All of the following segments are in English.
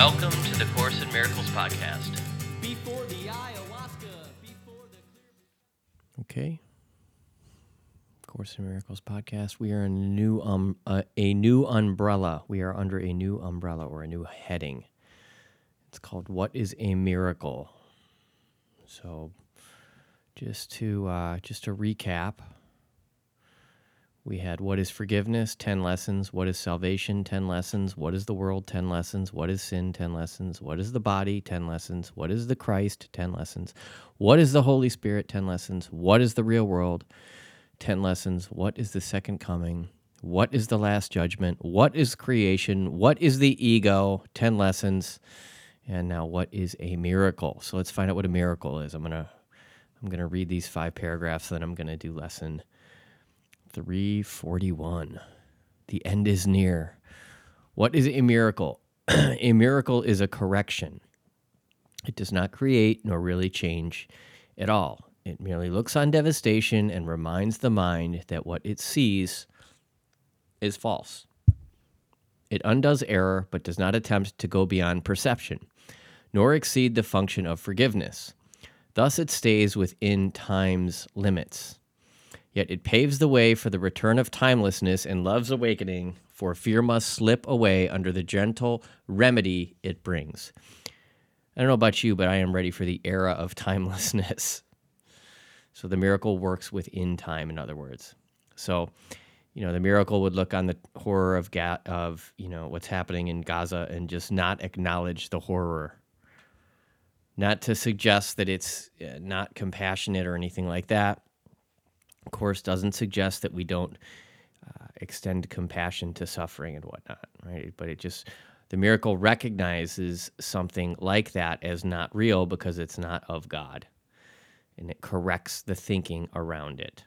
Welcome to the Course in Miracles podcast. Before the ayahuasca, before the Okay. Course in Miracles podcast. We are in a new um uh, a new umbrella. We are under a new umbrella or a new heading. It's called "What is a Miracle." So, just to uh, just to recap, we had what is forgiveness, 10 lessons. What is salvation, 10 lessons. What is the world, 10 lessons. What is sin, 10 lessons. What is the body, 10 lessons. What is the Christ, 10 lessons. What is the Holy Spirit, 10 lessons. What is the real world, 10 lessons. What is the second coming? What is the last judgment? What is creation? What is the ego, 10 lessons. And now what is a miracle? So let's find out what a miracle is. I'm going to I'm going to read these five paragraphs then I'm going to do lesson 341. The end is near. What is a miracle? a miracle is a correction. It does not create nor really change at all. It merely looks on devastation and reminds the mind that what it sees is false. It undoes error but does not attempt to go beyond perception, nor exceed the function of forgiveness. Thus, it stays within time's limits. Yet it paves the way for the return of timelessness and love's awakening, for fear must slip away under the gentle remedy it brings. I don't know about you, but I am ready for the era of timelessness. So the miracle works within time, in other words. So, you know, the miracle would look on the horror of Ga- of you know what's happening in Gaza and just not acknowledge the horror. Not to suggest that it's uh, not compassionate or anything like that. Of course, doesn't suggest that we don't uh, extend compassion to suffering and whatnot, right? But it just the miracle recognizes something like that as not real because it's not of God and it corrects the thinking around it.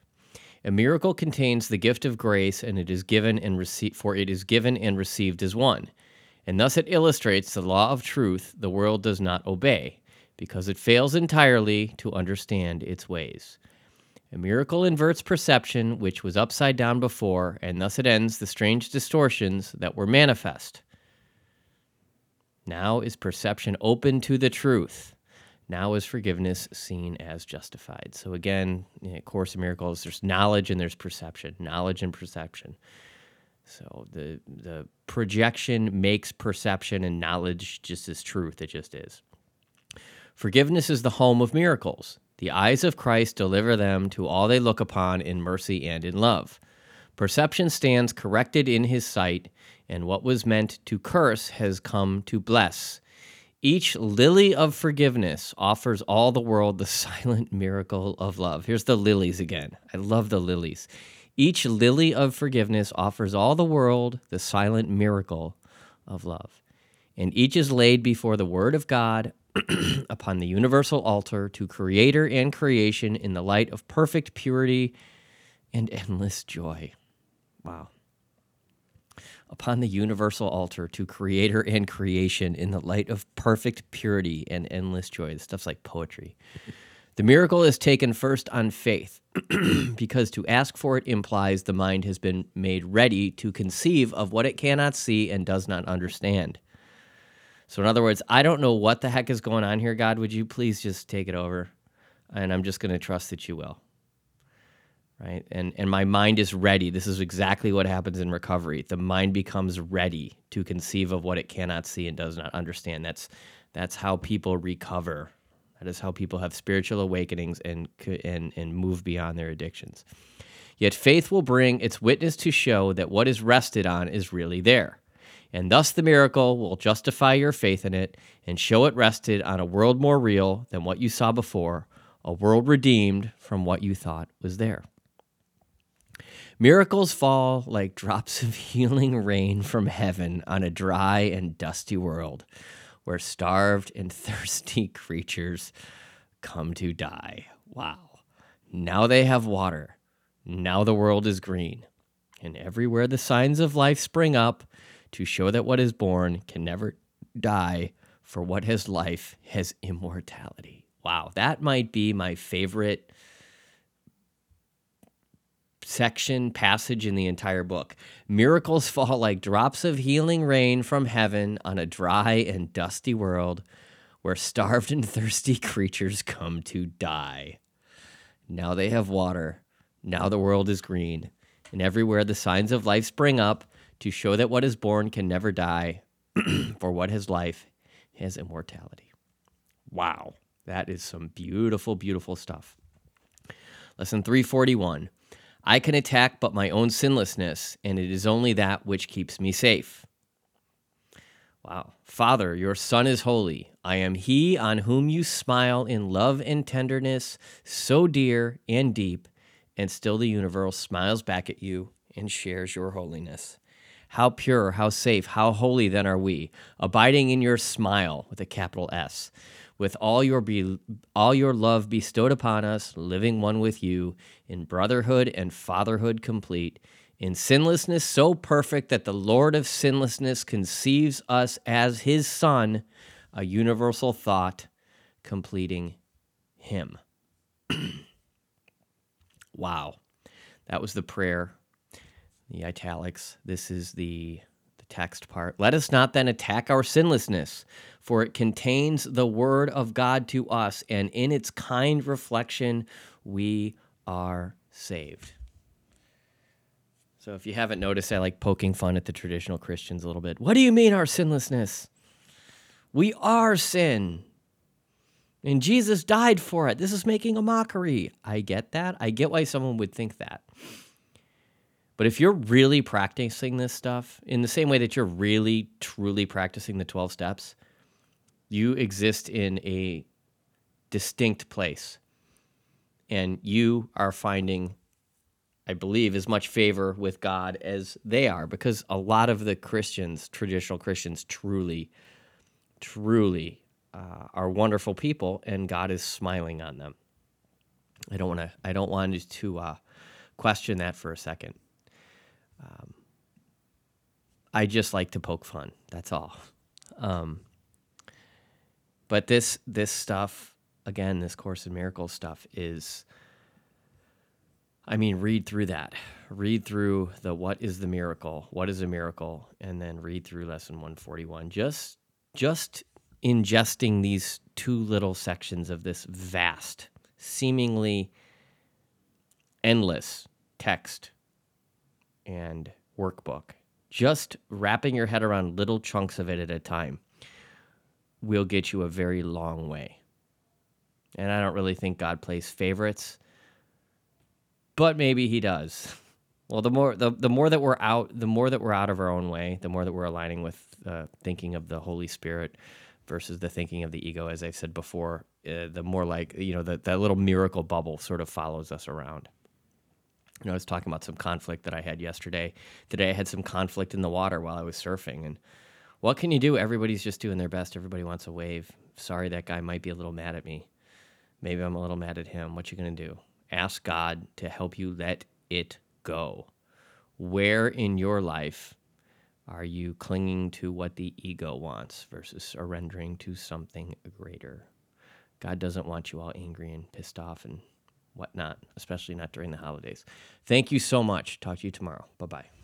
A miracle contains the gift of grace, and it is given and received, for it is given and received as one. And thus it illustrates the law of truth the world does not obey, because it fails entirely to understand its ways. A miracle inverts perception, which was upside down before, and thus it ends the strange distortions that were manifest. Now is perception open to the truth. Now is forgiveness seen as justified. So again, eh, in Course in Miracles, there's knowledge and there's perception. Knowledge and perception. So the the projection makes perception, and knowledge just is truth. It just is. Forgiveness is the home of miracles. The eyes of Christ deliver them to all they look upon in mercy and in love. Perception stands corrected in his sight, and what was meant to curse has come to bless. Each lily of forgiveness offers all the world the silent miracle of love. Here's the lilies again. I love the lilies. Each lily of forgiveness offers all the world the silent miracle of love. And each is laid before the Word of God upon the universal altar to Creator and creation in the light of perfect purity and endless joy. Wow upon the universal altar to creator and creation in the light of perfect purity and endless joy. This stuff's like poetry. The miracle is taken first on faith because to ask for it implies the mind has been made ready to conceive of what it cannot see and does not understand. So, in other words, I don't know what the heck is going on here, God. Would you please just take it over? And I'm just going to trust that you will. Right? And and my mind is ready. This is exactly what happens in recovery. The mind becomes ready to conceive of what it cannot see and does not understand. That's that's how people recover. That is how people have spiritual awakenings and and and move beyond their addictions. Yet faith will bring its witness to show that what is rested on is really there and thus the miracle will justify your faith in it and show it rested on a world more real than what you saw before a world redeemed from what you thought was there Miracles fall like drops of healing rain from heaven on a dry and dusty world where starved and thirsty creatures come to die. Wow. Now they have water. Now the world is green. And everywhere the signs of life spring up to show that what is born can never die, for what has life has immortality. Wow, that might be my favorite section, passage in the entire book. Miracles fall like drops of healing rain from heaven on a dry and dusty world where starved and thirsty creatures come to die. Now they have water. Now the world is green. And everywhere the signs of life spring up to show that what is born can never die, for what has life has immortality. Wow. That is some beautiful, beautiful stuff. Lesson 341 I can attack but my own sinlessness, and it is only that which keeps me safe. Wow. Father, your Son is holy. I am he on whom you smile in love and tenderness, so dear and deep, and still the universe smiles back at you and shares your holiness. How pure, how safe, how holy then are we, abiding in your smile with a capital S with all your be, all your love bestowed upon us, living one with you in brotherhood and fatherhood complete, in sinlessness so perfect that the Lord of sinlessness conceives us as his son, a universal thought completing him. wow. That was the prayer, the italics. This is the the text part. Let us not then attack our sinlessness, for it contains the word of God to us, and in its kind reflection, we are saved. So if you haven't noticed, I like poking fun at the traditional Christians a little bit. What do you mean, our sinlessness? We are sin. And Jesus died for it. This is making a mockery. I get that. I get why someone would think that. But if you're really practicing this stuff in the same way that you're really, truly practicing the 12 steps, you exist in a distinct place. And you are finding, I believe, as much favor with God as they are, because a lot of the Christians, traditional Christians, truly, truly uh, are wonderful people, and God is smiling on them. I don't want to. I don't want to uh, question that for a second. Um, I just like to poke fun. That's all. Um, but this this stuff again, this Course in Miracles stuff is. I mean, read through that. Read through the what is the miracle? What is a miracle? And then read through lesson 141. Just just ingesting these two little sections of this vast, seemingly endless text and workbook, just wrapping your head around little chunks of it at a time will get you a very long way. And I don't really think God plays favorites, but maybe he does. Well, the more the, the more that we're out, the more that we're out of our own way, the more that we're aligning with uh, thinking of the Holy Spirit versus the thinking of the ego, as I've said before, uh, the more like you know that that little miracle bubble sort of follows us around. You know, I was talking about some conflict that I had yesterday. Today I had some conflict in the water while I was surfing. And what can you do? Everybody's just doing their best. Everybody wants a wave. Sorry, that guy might be a little mad at me. Maybe I'm a little mad at him. What you gonna do? Ask God to help you let it go. Where in your life are you clinging to what the ego wants versus surrendering to something greater? God doesn't want you all angry and pissed off and whatnot, especially not during the holidays. Thank you so much. Talk to you tomorrow. Bye bye.